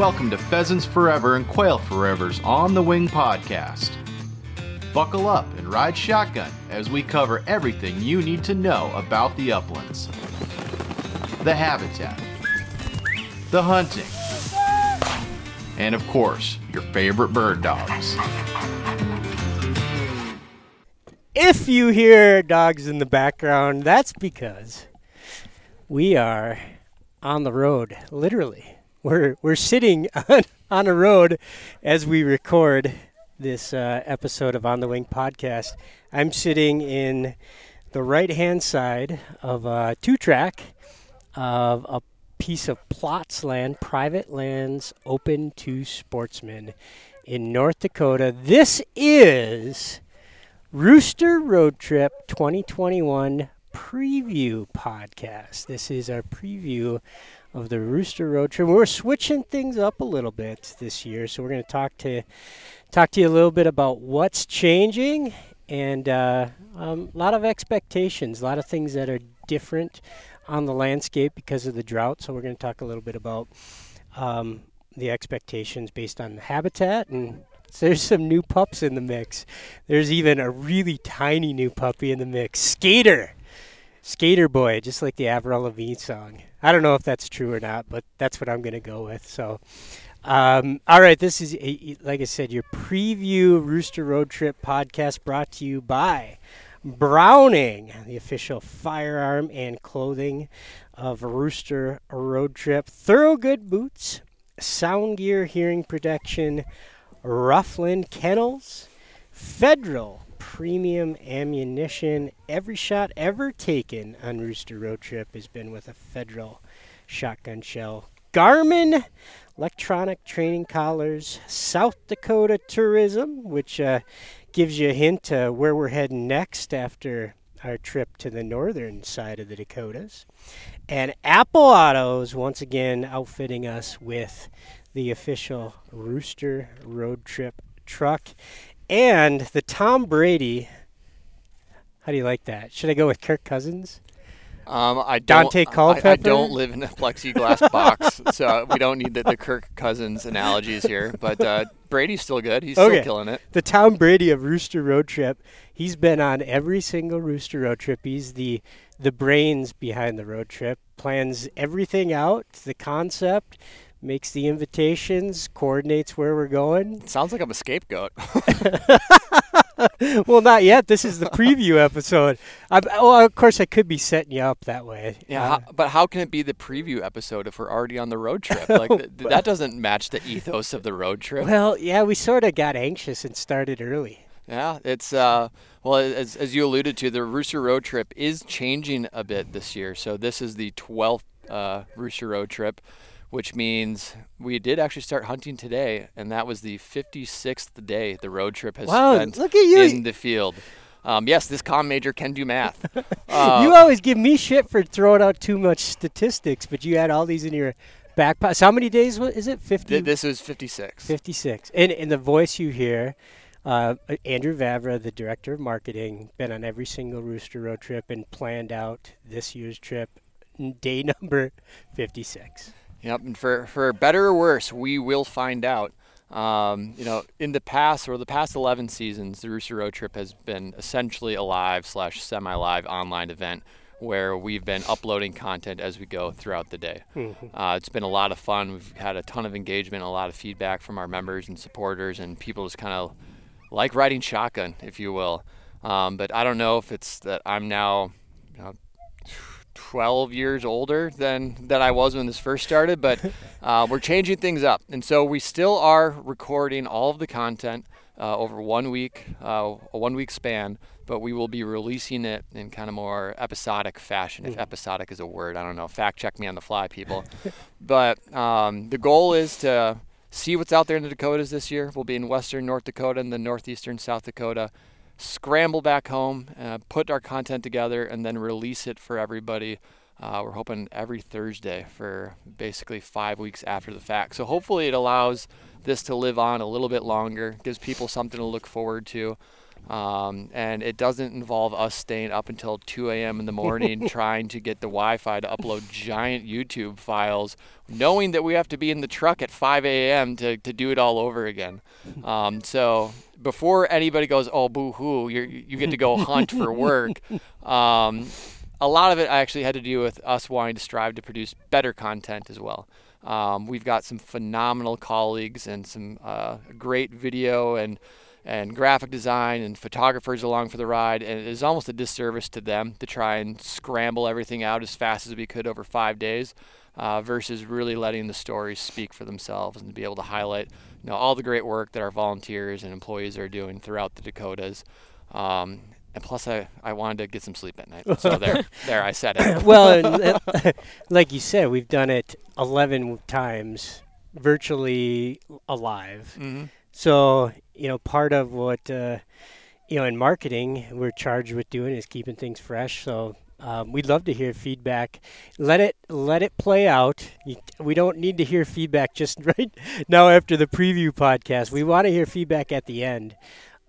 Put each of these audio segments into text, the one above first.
Welcome to Pheasants Forever and Quail Forever's On the Wing podcast. Buckle up and ride shotgun as we cover everything you need to know about the uplands the habitat, the hunting, and of course, your favorite bird dogs. If you hear dogs in the background, that's because we are on the road, literally. We're we're sitting on, on a road as we record this uh, episode of On the Wing podcast. I'm sitting in the right hand side of a two track of a piece of plots land, private lands open to sportsmen in North Dakota. This is Rooster Road Trip 2021 preview podcast. This is our preview of the Rooster Road Trip. We're switching things up a little bit this year, so we're going to talk to talk to you a little bit about what's changing and uh, um, a lot of expectations, a lot of things that are different on the landscape because of the drought. So we're going to talk a little bit about um, the expectations based on the habitat and so there's some new pups in the mix. There's even a really tiny new puppy in the mix. Skater. Skater Boy, just like the Avril Lavigne song. I don't know if that's true or not, but that's what I'm going to go with. So, um, all right, this is, a, like I said, your preview Rooster Road Trip podcast brought to you by Browning, the official firearm and clothing of Rooster Road Trip. Thorogood boots, sound gear, hearing protection, Ruffland Kennels, Federal Premium Ammunition. Every shot ever taken on Rooster Road Trip has been with a Federal shotgun shell. Garmin electronic training collars, South Dakota Tourism, which uh, gives you a hint to where we're heading next after our trip to the northern side of the Dakotas. And Apple Autos, once again, outfitting us with the official Rooster Road Trip truck, and the Tom Brady. How do you like that? Should I go with Kirk Cousins? Um, I don't, Daunte Culpepper? I, I, don't live in a plexiglass box, so we don't need the, the, Kirk Cousins analogies here. But uh, Brady's still good. He's okay. still killing it. The Tom Brady of Rooster Road Trip. He's been on every single Rooster Road Trip. He's the the brains behind the road trip. Plans everything out, the concept, makes the invitations, coordinates where we're going. Sounds like I'm a scapegoat. well, not yet. This is the preview episode. I'm, well, of course, I could be setting you up that way. Yeah, uh, how, but how can it be the preview episode if we're already on the road trip? Like th- that doesn't match the ethos of the road trip. Well, yeah, we sort of got anxious and started early. Yeah, it's uh, well as as you alluded to, the Rooster Road Trip is changing a bit this year. So this is the 12th uh, Rooster Road Trip which means we did actually start hunting today, and that was the 56th day the road trip has wow, spent look at you. in the field. Um, yes, this com major can do math. Uh, you always give me shit for throwing out too much statistics, but you had all these in your back pocket. So how many days is it? 50? Th- this is 56. 56. And, and the voice you hear, uh, Andrew Vavra, the director of marketing, been on every single Rooster Road trip and planned out this year's trip, day number 56. Yep, and for, for better or worse, we will find out. Um, you know, in the past or the past 11 seasons, the Rooster Road Trip has been essentially a live slash semi-live online event where we've been uploading content as we go throughout the day. Mm-hmm. Uh, it's been a lot of fun. We've had a ton of engagement, a lot of feedback from our members and supporters, and people just kind of like riding shotgun, if you will. Um, but I don't know if it's that I'm now you know, 12 years older than than I was when this first started, but uh, we're changing things up, and so we still are recording all of the content uh, over one week, uh, a one week span, but we will be releasing it in kind of more episodic fashion. If mm. episodic is a word, I don't know. Fact check me on the fly, people. but um, the goal is to see what's out there in the Dakotas this year. We'll be in western North Dakota and the northeastern South Dakota scramble back home, uh, put our content together, and then release it for everybody. Uh, we're hoping every Thursday for basically five weeks after the fact. So hopefully it allows this to live on a little bit longer, gives people something to look forward to. Um, and it doesn't involve us staying up until 2 a.m. in the morning trying to get the Wi-Fi to upload giant YouTube files, knowing that we have to be in the truck at 5 a.m. to, to do it all over again. Um, so before anybody goes, oh boo hoo, you you get to go hunt for work. Um, a lot of it actually had to do with us wanting to strive to produce better content as well. Um, we've got some phenomenal colleagues and some uh, great video and and graphic design and photographers along for the ride, and it is almost a disservice to them to try and scramble everything out as fast as we could over five days, uh, versus really letting the stories speak for themselves and to be able to highlight, you know, all the great work that our volunteers and employees are doing throughout the Dakotas. Um, and plus, I, I wanted to get some sleep at night. So there, there, I said it. well, like you said, we've done it 11 times, virtually alive. hmm So, you know, part of what, uh, you know, in marketing we're charged with doing is keeping things fresh. So, um, we'd love to hear feedback. Let it let it play out. You, we don't need to hear feedback just right now after the preview podcast. We want to hear feedback at the end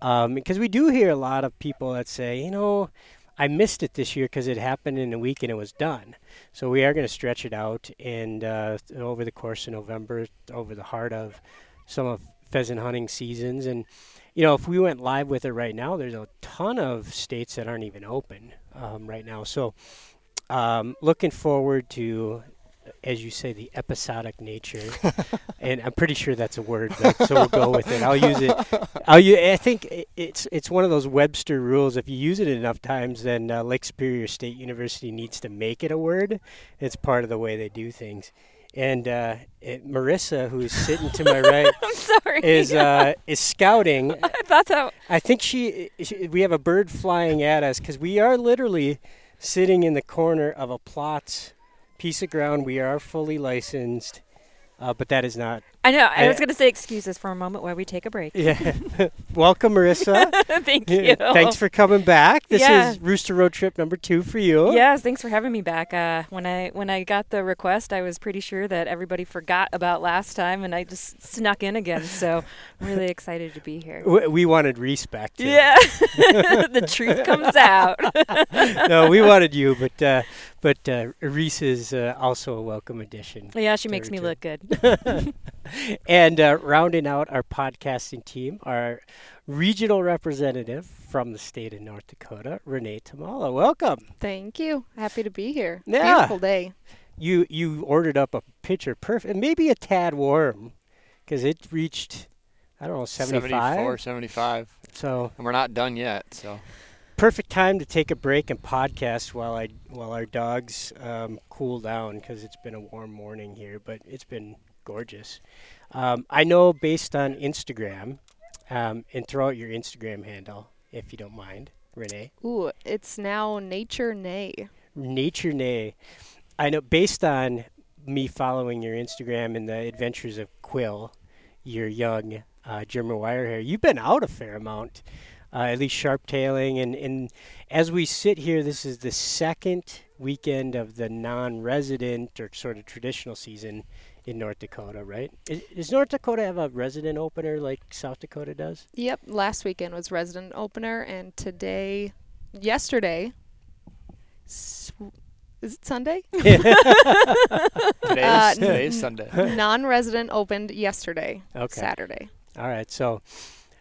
um, because we do hear a lot of people that say, you know, I missed it this year because it happened in a week and it was done. So we are going to stretch it out and uh, over the course of November, over the heart of some of pheasant hunting seasons. And you know, if we went live with it right now, there's a ton of states that aren't even open um, right now. So um, looking forward to, as you say, the episodic nature. and I'm pretty sure that's a word, but, so we'll go with it. I'll use it. I'll use, I think it's it's one of those Webster rules. If you use it enough times, then uh, Lake Superior State University needs to make it a word. It's part of the way they do things. And uh, it, Marissa, who's sitting to my right, I'm sorry. is uh, is scouting. I thought that. I think she, she we have a bird flying at us because we are literally sitting in the corner of a plot piece of ground. We are fully licensed, uh, but that is not. I know. I I- was going to say excuses for a moment while we take a break. Yeah. Welcome, Marissa. Thank you. Thanks for coming back. This Yeah. is Rooster Road Trip number two for you. Yes, thanks for having me back. Uh, when I when I got the request, I was pretty sure that everybody forgot about last time, and I just snuck in again. So I'm really excited to be here. W- We wanted respect. too. Yeah, the truth comes out. no, we wanted you, but uh, but uh, Reese is uh, also a welcome addition. yeah, she makes me look good. and uh, rounding out our podcasting team, our regional representative from the state of North Dakota, Renee Tomala. Welcome. Thank you. Happy to be here. Yeah. Beautiful day. You you ordered up a pitcher perfect, and maybe a tad warm, because it reached I don't know seventy 74, five. 75. So And we're not done yet. So perfect time to take a break and podcast while I while our dogs um, cool down because it's been a warm morning here, but it's been gorgeous. Um, I know based on Instagram, um, and throw out your Instagram handle if you don't mind, Renee. Ooh, it's now Nature Nay. Nature Nay. I know based on me following your Instagram and the adventures of Quill, your young uh, German wirehair, you've been out a fair amount, uh, at least sharp tailing. And, and as we sit here, this is the second weekend of the non resident or sort of traditional season in North Dakota, right? Is, does North Dakota have a resident opener like South Dakota does? Yep, last weekend was resident opener, and today, yesterday, s- is it Sunday? today's, Uh, today's n- Sunday. Non-resident opened yesterday, Okay. Saturday. All right, so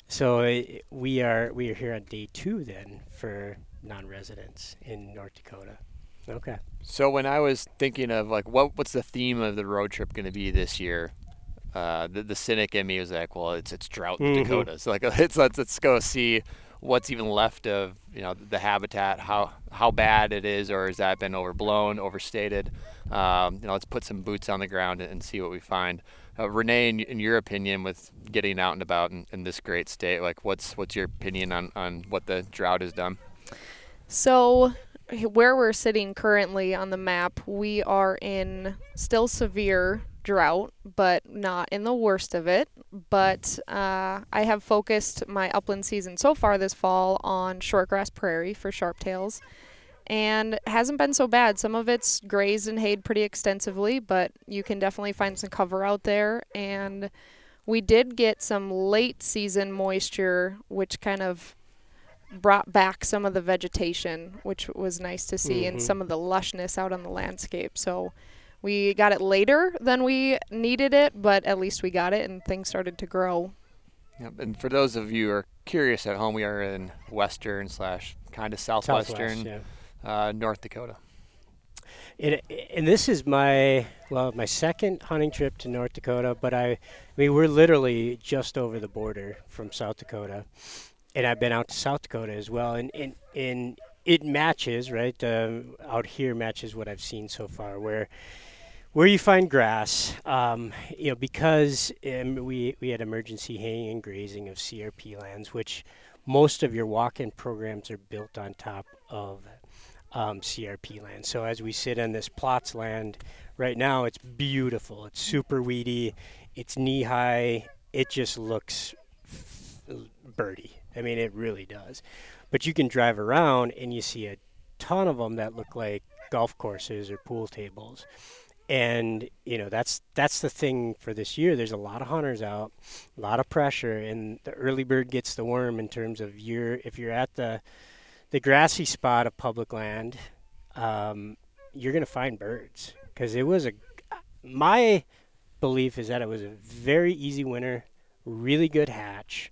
so uh, we are we are here on day two then for non-residents in North Dakota. Okay. So when I was thinking of like what what's the theme of the road trip going to be this year, uh, the the cynic in me was like, well, it's it's drought in Mhm. Dakota. So like it's let's let's go see what's even left of you know the habitat, how how bad it is, or has that been overblown, overstated? Um, you know, let's put some boots on the ground and, and see what we find. Uh, Renee, in, in your opinion, with getting out and about in, in this great state, like what's what's your opinion on, on what the drought has done? So, h- where we're sitting currently on the map, we are in still severe drought, but not in the worst of it. But uh, I have focused my upland season so far this fall on shortgrass prairie for sharptails. And hasn't been so bad. Some of it's grazed and hayed pretty extensively, but you can definitely find some cover out there. And we did get some late season moisture, which kind of brought back some of the vegetation, which was nice to see, and Mhm. some of the lushness out on the landscape. So we got it later than we needed it, but at least we got it, and things started to grow. Yep. And for those of you who are curious at home, we are in western slash kind of southwestern Southwest, yeah. uh, North Dakota. It, and this is my well my second hunting trip to North Dakota, but I, I mean we're literally just over the border from South Dakota, and I've been out to South Dakota as well, and and, and it matches right um, out here matches what I've seen so far where. Where you find grass, um, you know, because um, we we had emergency haying and grazing of CRP lands, which most of your walk-in programs are built on top of um, CRP land. So as we sit on this plots land right now, it's beautiful. It's super weedy. It's knee high. It just looks f- birdy. I mean, it really does. But you can drive around and you see a ton of them that look like golf courses or pool tables. And you know that's that's the thing for this year. There's a lot of hunters out, a lot of pressure, and the early bird gets the worm in terms of you're if you're at the the grassy spot of public land, um, you're to find birds because it was a. My belief is that it was a very easy winter, really good hatch,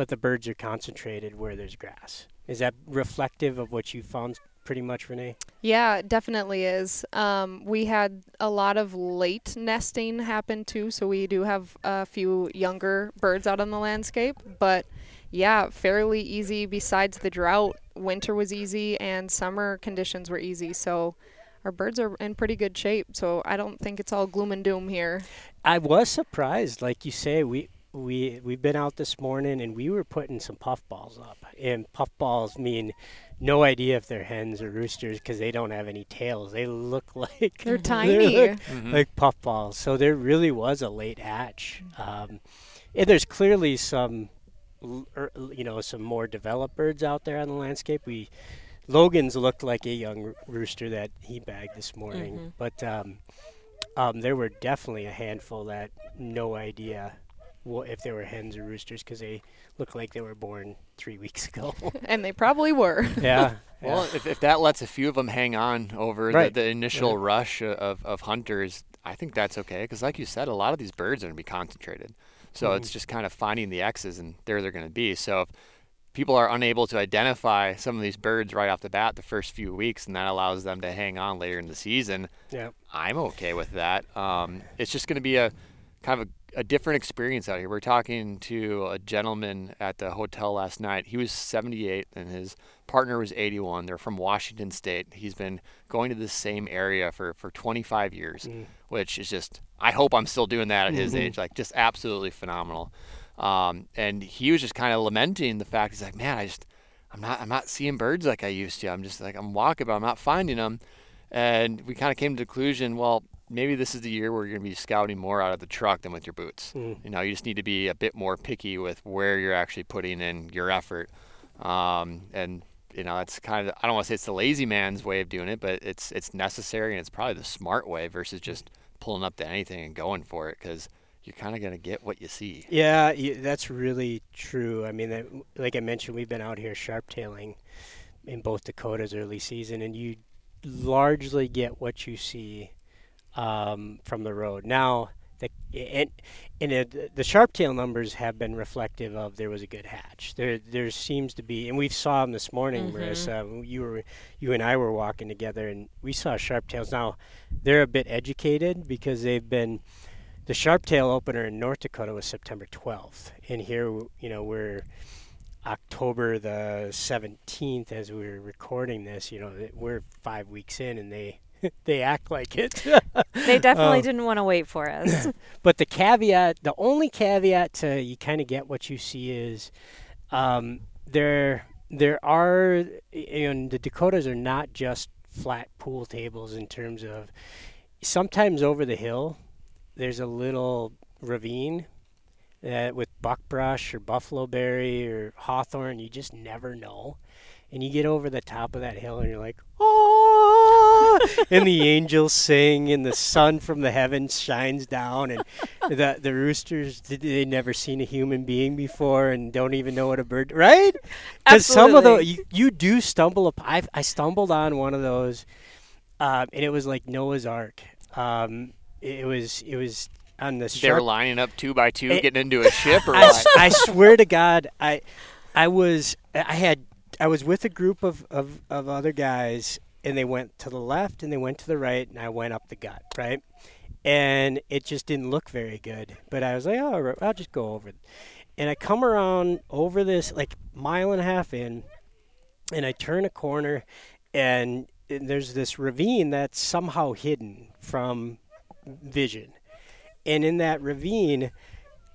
but the birds are concentrated where there's grass. Is that reflective of what you found pretty much, Renee? Yeah, it definitely is. Um, we had a lot of late nesting happen too, so we do have a few younger birds out on the landscape. But yeah, fairly easy. Besides the drought, winter was easy and summer conditions were easy. So our birds are in pretty good shape. So I don't think it's all gloom and doom here. I was surprised, like you say, we we we've been out this morning and we were putting some puffballs up, and puffballs mean no idea if they're hens or roosters because they don't have any tails. They look like They're they tiny. look Mhm. like puffballs. So there really was a late hatch, um, and there's clearly some, er, you know, some more developed birds out there on the landscape. We Logan's looked like a young rooster that he bagged this morning, Mhm. but um, um, there were definitely a handful that no idea wha- if they were hens or roosters because they look like they were born three weeks ago. and they probably were. yeah. Well, if, if that lets a few of them hang on over Right. the, the initial Yeah. rush of, of hunters, I think that's okay. Because, like you said, a lot of these birds are going to be concentrated. So Mhm. it's just kind of finding the X's, and there they're going to be. So if people are unable to identify some of these birds right off the bat the first few weeks, and that allows them to hang on later in the season, Yeah. I'm okay with that. Um, it's just going to be a kind of a, a different experience out here. We're talking to a gentleman at the hotel last night. He was 78 and his partner was 81. They're from Washington State. He's been going to the same area for, for 25 years, Mm. which is just, I hope I'm still doing that at his Mhm. age. Like, just absolutely phenomenal. Um, and he was just kind of lamenting the fact, he's like, man, I just, I'm not, I'm not seeing birds like I used to. I'm just like, I'm walking, but I'm not finding them. And we kind of came to the conclusion, well, maybe this is the year where you're going to be scouting more out of the truck than with your boots. Mm. You know, you just need to be a bit more picky with where you're actually putting in your effort. Um, and you know, that's kind of I don't want to say it's the lazy man's way of doing it, but it's it's necessary and it's probably the smart way versus just pulling up to anything and going for it because you're kind of going to get what you see. Yeah, that's really true. I mean, that, like I mentioned, we've been out here sharp-tailing in both Dakotas early season, and you largely get what you see um, from the road. Now, the and and it, the sharp-tail numbers have been reflective of there was a good hatch. There there seems to be, and we saw them this morning, Mhm. Marissa. You were you and I were walking together, and we saw sharp-tails. Now, they're a bit educated because they've been the Sharptail opener in North Dakota was September 12th, and here, you know, we're October the 17th as we're recording this. You know, we're five weeks in, and they they act like it. They definitely Um, didn't want to wait for us. but the caveat, the only caveat to you kind of get what you see is um, there there are and the Dakotas are not just flat pool tables in terms of sometimes over the hill there's a little ravine that with buckbrush or buffalo berry or hawthorn you just never know and you get over the top of that hill and you're like oh and the angels sing, and the sun from the heavens shines down, and the the roosters they never seen a human being before and don't even know what a bird, right? Because some of the you, you do stumble upon. I I stumbled on one of those, um, and it was like Noah's Ark. Um, it was it was on the They were sharp lining up two by two, It- getting into a ship, or I, I swear to God, I, I was, I had, I was with a group of, of, of other guys, and they went to the left and they went to the right, and I went up the gut, right, and it just didn't look very good. But I was like, oh, I'll just go over, and I come around over this like mile and a half in, and I turn a corner, and there's this ravine that's somehow hidden from vision, and in that ravine.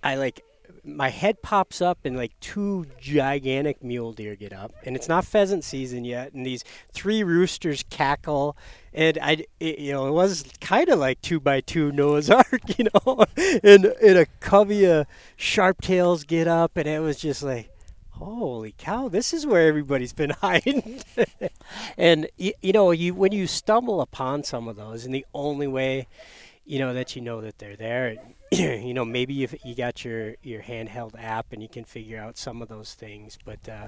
I like my head pops up and like two gigantic mule deer get up and it's not pheasant season yet and these three roosters cackle and I it, you know it was kind of like two by two Noah's Ark you know and and a covey of sharp tails get up and it was just like holy cow this is where everybody's been hiding. And you, you know you when you stumble upon some of those and the only way you know that you know that they're there you know maybe if you got your your handheld app and you can figure out some of those things but uh,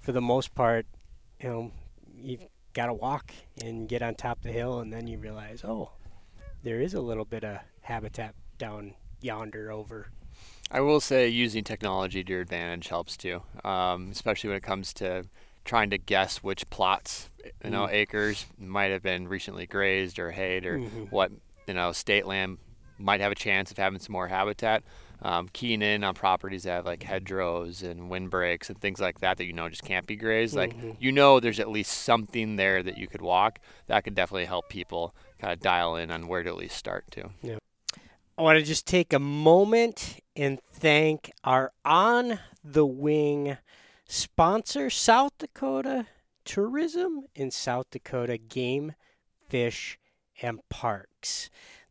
for the most part you know you've got to walk and get on top of the hill and then you realize oh there is a little bit of habitat down yonder over I will say using technology to your advantage helps too, um, especially when it comes to trying to guess which plots, you know, Mm. acres might have been recently grazed or hayed, or Mhm. what you know state land might have a chance of having some more habitat. Um, keying in on properties that have like hedgerows and windbreaks and things like that that you know just can't be grazed. Like Mhm. you know, there's at least something there that you could walk. That could definitely help people kind of dial in on where to at least start to. Yeah. I want to just take a moment and thank our on the wing sponsor, South Dakota Tourism and South Dakota Game, Fish, and Parks.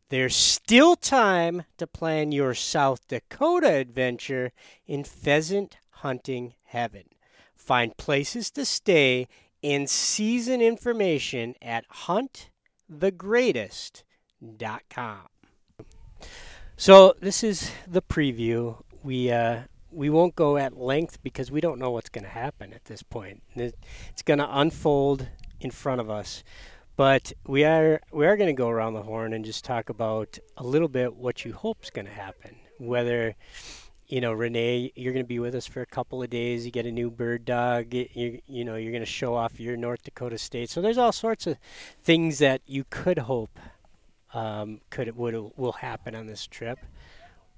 There's still time to plan your South Dakota adventure in pheasant hunting heaven. Find places to stay and season information at huntthegreatest.com. So this is the preview. We uh, we won't go at length because we don't know what's going to happen at this point. It's going to unfold in front of us, but we are we are going to go around the horn and just talk about a little bit what you hope's going to happen. Whether you know Renee, you're going to be with us for a couple of days. You get a new bird dog. You you know you're going to show off your North Dakota state. So there's all sorts of things that you could hope um, could would will happen on this trip.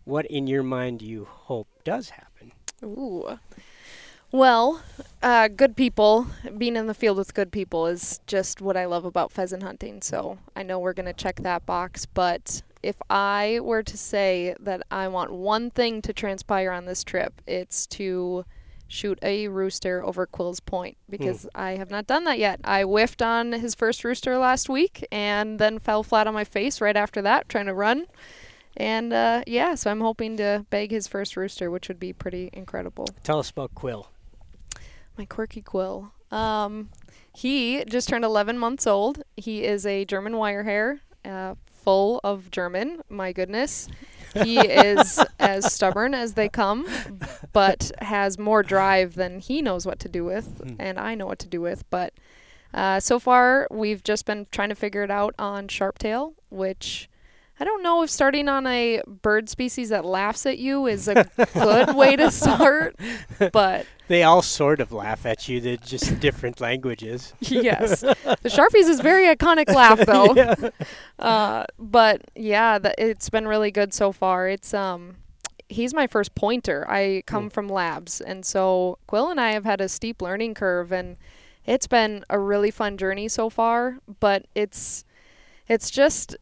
What in your mind do you hope does happen? Ooh. Well, uh, good people, being in the field with good people is just what I love about pheasant hunting. So I know we're going to check that box. But if I were to say that I want one thing to transpire on this trip, it's to shoot a rooster over Quill's Point because I have not done that yet. I whiffed on his first rooster last week and then fell flat on my face right after that trying to run. And uh, yeah, so I'm hoping to bag his first rooster, which would be pretty incredible. Tell us about Quill. My quirky quill. Um, he just turned 11 months old. He is a German wirehair, uh, full of German. My goodness. He is as stubborn as they come, but has more drive than he knows what to do with, Hmm. and I know what to do with. But uh, so far, we've just been trying to figure it out on Sharptail, which I don't know if starting on a bird species that laughs at you is a good way to start, but They all sort of laugh at you. They're just different languages. yes. The Sharpies is very iconic laugh though. Yeah. Uh, but yeah, the, it's been really good so far. It's um he's my first pointer. I come Mm. from labs and so Quill and I have had a steep learning curve and it's been a really fun journey so far, but it's it's just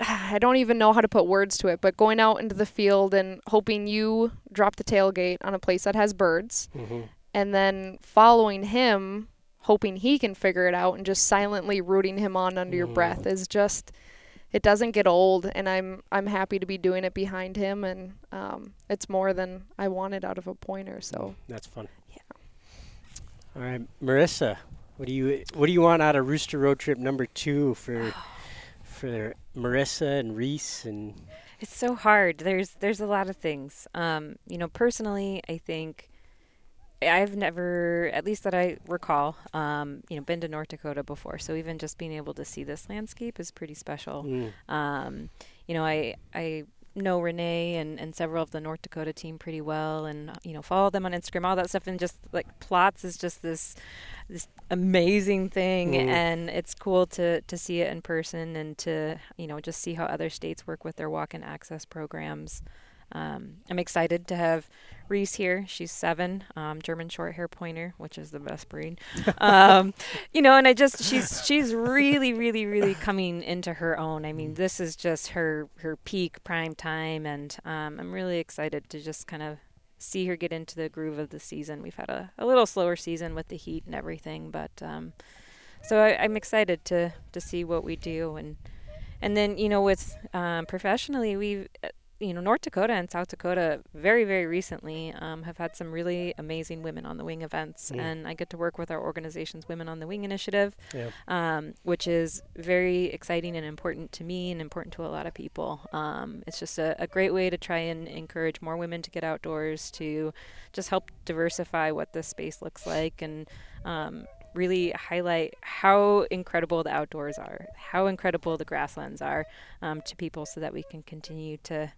I don't even know how to put words to it, but going out into the field and hoping you drop the tailgate on a place that has birds Mhm. and then following him, hoping he can figure it out and just silently rooting him on under your Mm. breath is just it doesn't get old and I'm I'm happy to be doing it behind him and um, it's more than I wanted out of a pointer so That's fun. Yeah. All right, Marissa, What do you What do you want out of Rooster Road Trip number two for for their Marissa and Reese and? It's so hard. There's there's a lot of things. Um, you know, personally, I think I've never, at least that I recall, um, you know, been to North Dakota before. So even just being able to see this landscape is pretty special. Mm. Um, you know, I I know Renee and, and several of the North Dakota team pretty well, and you know, follow them on Instagram, all that stuff, and just like plots is just this this amazing thing, Mm. and it's cool to to see it in person and to you know just see how other states work with their walk-in access programs. Um, I'm excited to have Reese here. She's seven, um, German short hair pointer, which is the best breed. um, you know, and I just she's she's really, really, really coming into her own. I mean, this is just her her peak prime time, and um, I'm really excited to just kind of see her get into the groove of the season. We've had a, a little slower season with the heat and everything, but um, so I, I'm excited to to see what we do and and then you know with um, professionally we've you know North Dakota and South Dakota very very recently um, have had some really amazing women on the wing events Mm. and I get to work with our organization's Women on the Wing initiative Yeah. um, which is very exciting and important to me and important to a lot of people. Um, it's just a, a great way to try and encourage more women to get outdoors, to just help diversify what this space looks like, and um, really highlight how incredible the outdoors are, how incredible the grasslands are um, to people, so that we can continue to.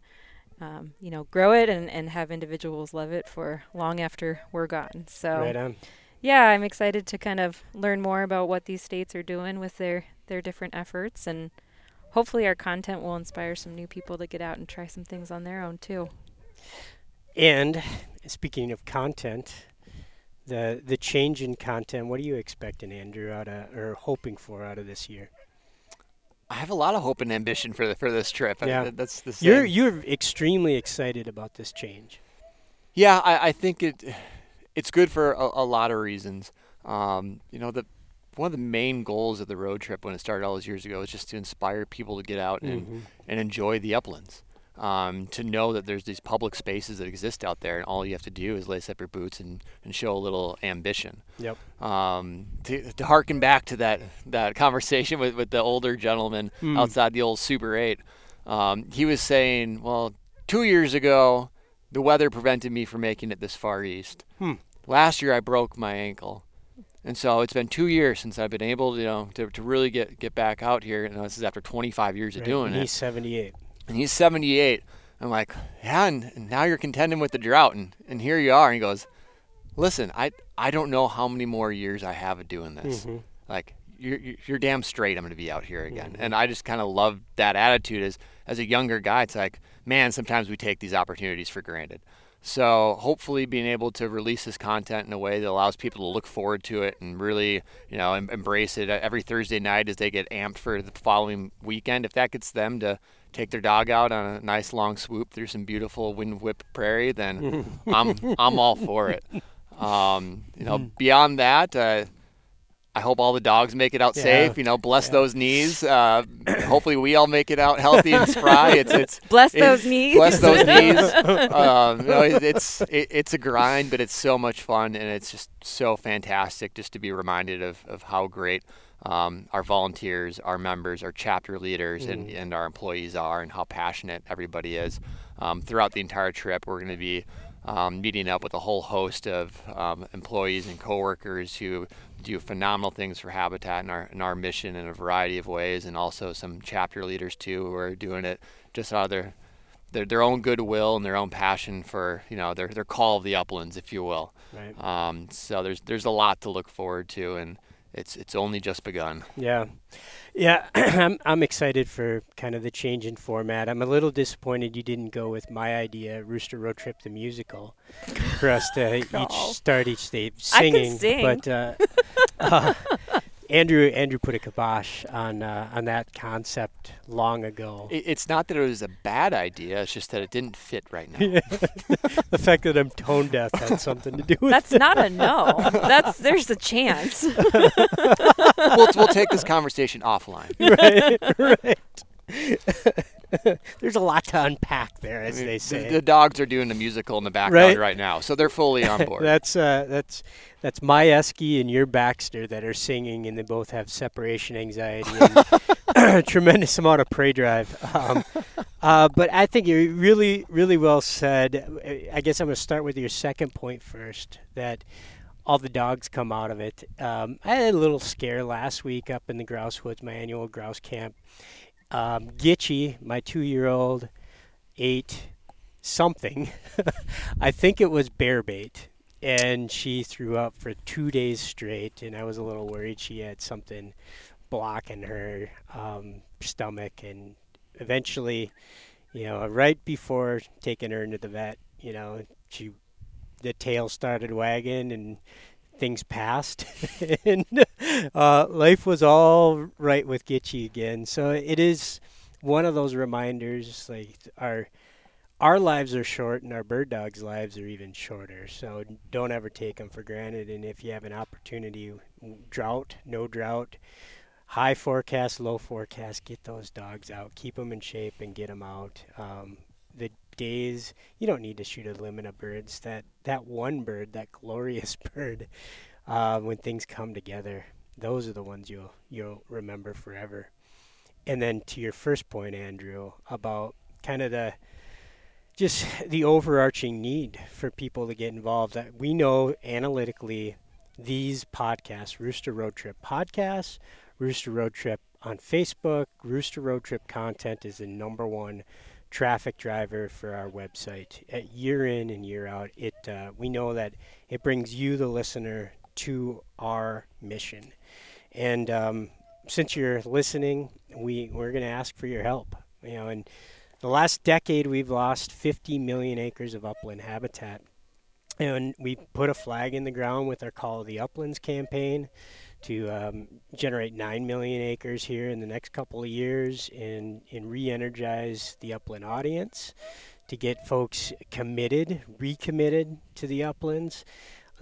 Um, you know, grow it and, and have individuals love it for long after we're gone. So, Right on. yeah, I'm excited to kind of learn more about what these states are doing with their their different efforts, and hopefully our content will inspire some new people to get out and try some things on their own too. And speaking of content, the the change in content. What are you expecting, Andrew, out of or hoping for out of this year? I have a lot of hope and ambition for the, for this trip. I mean, Yeah. that's the same. You're you're extremely excited about this change. Yeah, I, I think it it's good for a, a lot of reasons. Um, you know, the one of the main goals of the road trip when it started all those years ago was just to inspire people to get out and, Mhm. and enjoy the uplands. Um, to know that there's these public spaces that exist out there, and all you have to do is lace up your boots and, and show a little ambition. Yep. Um, to, to harken back to that that conversation with, with the older gentleman Mm. outside the old Super 8, um, he was saying, well, two years ago, the weather prevented me from making it this far east. Hmm. Last year, I broke my ankle. And so it's been two years since I've been able, to, you know, to, to really get, get back out here. And this is after 25 years of Right, doing and it He's 78. And he's 78. I'm like, yeah, and, now you're contending with the drought, and, and here you are. And he goes, listen, I I don't know how many more years I have of doing this. Mhm. Like, you're, you're you're damn straight. I'm going to be out here again. Mm-hmm. And I just kind of love that attitude as as a younger guy. It's like, man, sometimes we take these opportunities for granted. So hopefully, being able to release this content in a way that allows people to look forward to it and really, you know, em- embrace it every Thursday night as they get amped for the following weekend. If that gets them to take their dog out on a nice long swoop through some beautiful wind whipped prairie, then I'm I'm all for it. Um, you know, beyond that. Uh, I hope all the dogs make it out Yeah. safe. You know, bless those knees. Uh, hopefully, we all make it out healthy and spry. It's it's Bless it- those knees. Bless those knees. um, you know, it, it's it, it's a grind, but it's so much fun, and it's just so fantastic just to be reminded of, of how great um, our volunteers, our members, our chapter leaders, and, and our employees are, and how passionate everybody is. Um, throughout the entire trip, we're going to be um, meeting up with a whole host of um, employees and coworkers who do phenomenal things for Habitat and our, and our mission in a variety of ways, and also some chapter leaders too who are doing it just out of their their, their own goodwill and their own passion for you know their, their call of the uplands, if you will. Right. Um, so there's there's a lot to look forward to, and it's it's only just begun. Yeah, yeah. I'm I'm excited for kind of the change in format. I'm a little disappointed you didn't go with my idea, Rooster Road Trip the musical, for us to each Oh. start each day I could singing. sing. But uh, uh, Andrew Andrew put a kibosh on uh, on that concept long ago. It, it's not that it was a bad idea; it's just that it didn't fit right now. the fact that I'm tone deaf had something to do with it. That's it. not a no. That's there's a chance. we'll we'll take this conversation offline. right, right. there's a lot to unpack there, as I mean, they say. The, dogs are doing the musical in the background Right. right, now, so they're fully on board. that's uh, that's that's my Esky and your Baxter that are singing, and they both have separation anxiety and a tremendous amount of prey drive. Um, uh, but I think you really, really well said. I guess I'm going to start with your second point first. That all the dogs come out of it. Um, I had a little scare last week up in the Grouse Woods, my annual grouse camp. Um, Gitchy, my two-year-old, ate something. I think it was bear bait, and she threw up for two days straight. And I was a little worried she had something blocking her um, stomach. And eventually, you know, right before taking her into the vet, you know, she the tail started wagging and things passed and uh, life was all right with Gitchy again. So it is one of those reminders like our our lives are short and our bird dogs' lives are even shorter. So don't ever take them for granted. And if you have an opportunity, drought, no drought, high forecast, low forecast, get those dogs out, keep them in shape, and get them out. Um, the days you don't need to shoot a limit of birds. That that one bird, that glorious bird, uh, when things come together, those are the ones you'll you'll remember forever. And then to your first point, Andrew, about kind of the just the overarching need for people to get involved. That we know analytically, these podcasts, Rooster Road Trip podcasts, Rooster Road Trip on Facebook, Rooster Road Trip content is the number one traffic driver for our website. At year in and year out, it uh, we know that it brings you, the listener, to our mission. And um, since you're listening, we we're going to ask for your help. You know, in the last decade, we've lost 50 million acres of upland habitat. And we put a flag in the ground with our Call of the Uplands campaign to um, generate 9 million acres here in the next couple of years and, and re energize the upland audience, to get folks committed, recommitted to the uplands.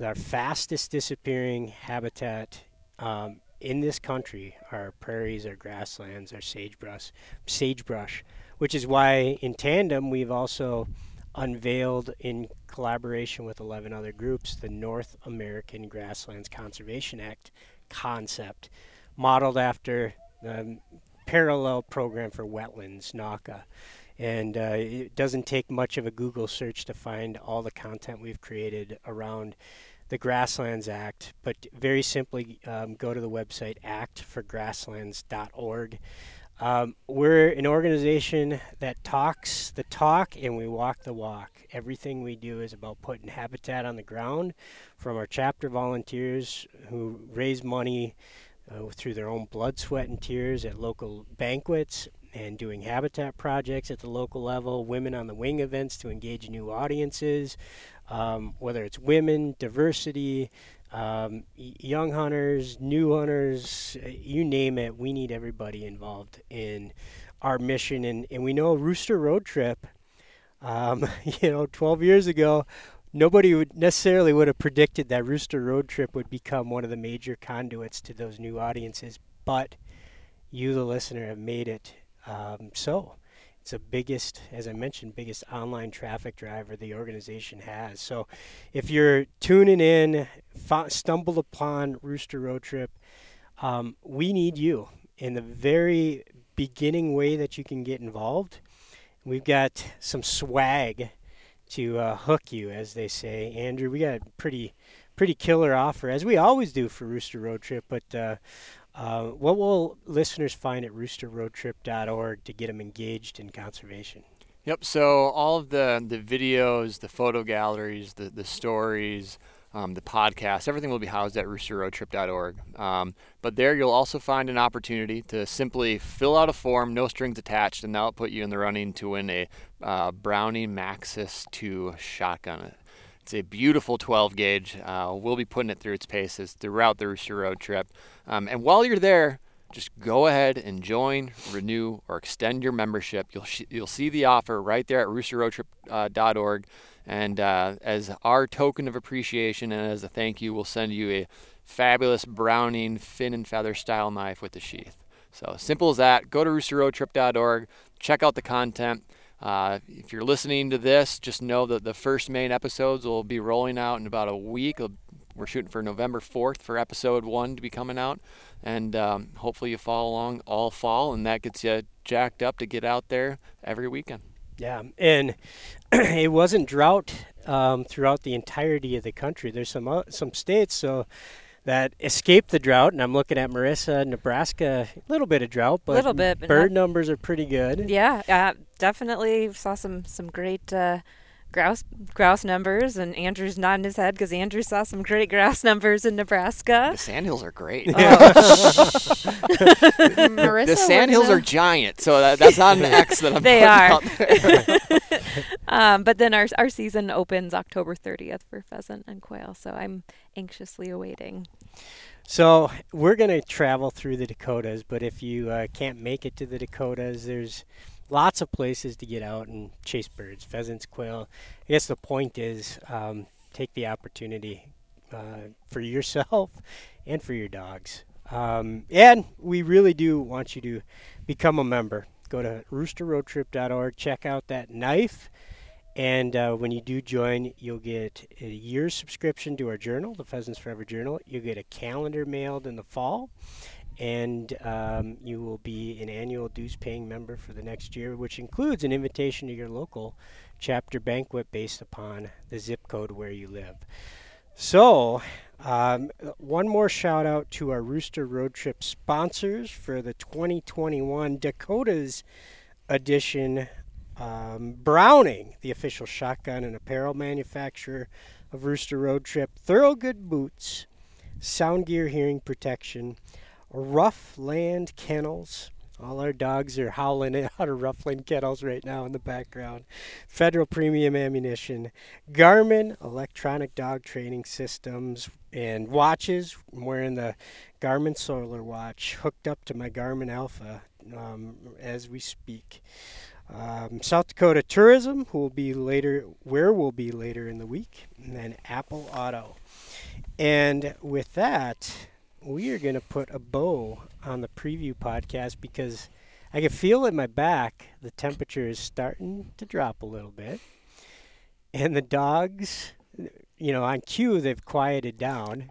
Our fastest disappearing habitat um, in this country are prairies, our grasslands, our sagebrush, sagebrush, which is why in tandem we've also unveiled in collaboration with 11 other groups the North American Grasslands Conservation Act concept, modeled after the parallel program for wetlands, NAWCA. And uh, it doesn't take much of a Google search to find all the content we've created around the Grasslands Act. But very simply, um, go to the website actforgrasslands.org. Um, we're an organization that talks the talk and we walk the walk. Everything we do is about putting habitat on the ground from our chapter volunteers who raise money uh, through their own blood, sweat, and tears at local banquets and doing habitat projects at the local level, women on the wing events to engage new audiences, um, whether it's women, diversity, um, young hunters, new hunters, you name it, we need everybody involved in our mission. And, and we know Rooster Road Trip, um, you know, 12 years ago, nobody would necessarily would have predicted that Rooster Road Trip would become one of the major conduits to those new audiences. But you, the listener, have made it um, so. It's the biggest, as I mentioned, biggest online traffic driver the organization has. So if you're tuning in, stumbled upon Rooster Road Trip, um, we need you in the very beginning way that you can get involved. We've got some swag to uh, hook you, as they say. Andrew, we got a pretty, pretty killer offer, as we always do for Rooster Road Trip. But uh, uh, what will listeners find at roosterroadtrip.org to get them engaged in conservation? Yep. So all of the the videos, the photo galleries, the the stories, um, the podcast, everything will be housed at roosterroadtrip.org. Um, but there you'll also find an opportunity to simply fill out a form, no strings attached, and that'll put you in the running to win a uh, Browning Maxus 2 shotgun. It's a beautiful 12 gauge. Uh, we'll be putting it through its paces throughout the Rooster Road trip. Um, and while you're there, just go ahead and join, renew, or extend your membership. You'll sh- you'll see the offer right there at roosterroadtrip.org. And uh, as our token of appreciation and as a thank you, we'll send you a fabulous Browning fin and feather style knife with the sheath. So simple as that. Go to roosterroadtrip.org, check out the content. Uh, if you're listening to this, just know that the first main episodes will be rolling out in about a week. We're shooting for November 4th for episode one to be coming out, and um, hopefully you follow along all fall, and that gets you jacked up to get out there every weekend. Yeah, and it wasn't drought um, throughout the entirety of the country. There's some uh, some states so that escaped the drought, and I'm looking at Marissa, Nebraska, a little bit of drought, but little bit, but bird numbers are pretty good. Yeah, uh, definitely saw some some great. Uh, grouse grouse numbers, and Andrew's nodding his head because Andrew saw some great grouse numbers in Nebraska. The sandhills are great. Marissa, the sandhills are giant, so that, that's not an X that I'm They are. out there. um, but then our our season opens October 30th for pheasant and quail, so I'm anxiously awaiting. So we're gonna travel through the Dakotas, but if you uh, can't make it to the Dakotas, there's lots of places to get out and chase birds, pheasants, quail. I guess the point is um, take the opportunity uh, for yourself and for your dogs. Um, and we really do want you to become a member. Go to roosterroadtrip.org, check out that knife. And uh, when you do join, you'll get a year's subscription to our journal, the Pheasants Forever Journal. You'll get a calendar mailed in the fall and um, you will be an annual dues paying member for the next year, which includes an invitation to your local chapter banquet based upon the zip code where you live. So, um, one more shout out to our Rooster Road Trip sponsors for the 2021 Dakotas edition. Um, Browning, the official shotgun and apparel manufacturer of Rooster Road Trip, Thorogood Boots, Sound Gear Hearing Protection, Rough Land Kennels. All our dogs are howling out of Roughland Kennels right now in the background. Federal Premium Ammunition, Garmin Electronic Dog Training Systems, and watches. I'm wearing the Garmin Solar Watch hooked up to my Garmin Alpha um, as we speak. Um, South Dakota Tourism, who will be later, where we'll be later in the week, and then Apple Auto. And with that, we are going to put a bow on the preview podcast because I can feel in my back the temperature is starting to drop a little bit. And the dogs, you know, on cue, they've quieted down.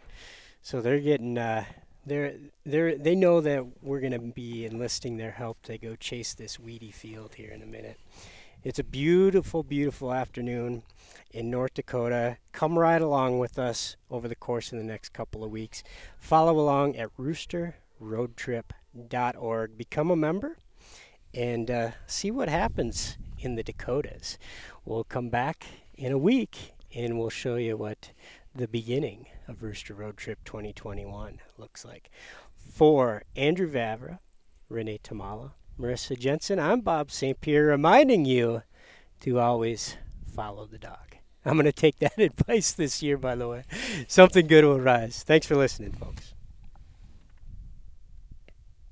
So they're getting, uh, they're, they're, they know that we're going to be enlisting their help to go chase this weedy field here in a minute. It's a beautiful, beautiful afternoon in North Dakota. Come ride along with us over the course of the next couple of weeks. Follow along at roosterroadtrip.org. Become a member and uh, see what happens in the Dakotas. We'll come back in a week and we'll show you what the beginning of Rooster Road Trip 2021 looks like. For Andrew Vavra, Renee Tomala, Marissa Jensen, I'm Bob St. Pierre reminding you to always follow the dog. I'm going to take that advice this year, by the way. Something good will rise. Thanks for listening, folks.